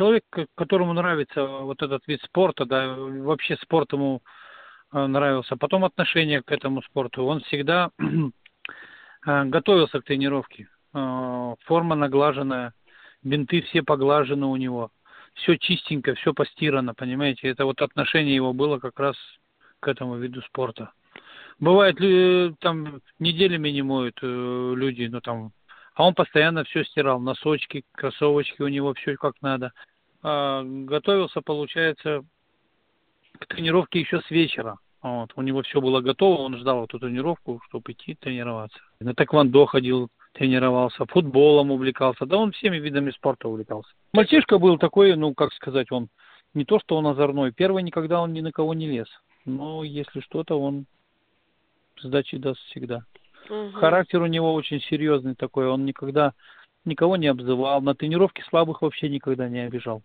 человек, которому нравится вот этот вид спорта, да, вообще спорт ему э, нравился, потом отношение к этому спорту, он всегда э, готовился к тренировке. Э, форма наглаженная, бинты все поглажены у него, все чистенько, все постирано, понимаете? Это вот отношение его было как раз к этому виду спорта. Бывает, там неделями не моют люди, ну там а он постоянно все стирал, носочки, кроссовочки у него все как надо. А, готовился, получается, к тренировке еще с вечера. Вот, у него все было готово, он ждал эту тренировку, чтобы идти тренироваться. На тэквондо ходил, тренировался, футболом увлекался, да он всеми видами спорта увлекался. Мальчишка был такой, ну, как сказать, он не то, что он озорной, первый никогда он ни на кого не лез, но если что-то, он сдачи даст всегда. Угу. Характер у него очень серьезный такой, он никогда никого не обзывал, на тренировке слабых вообще никогда не обижал.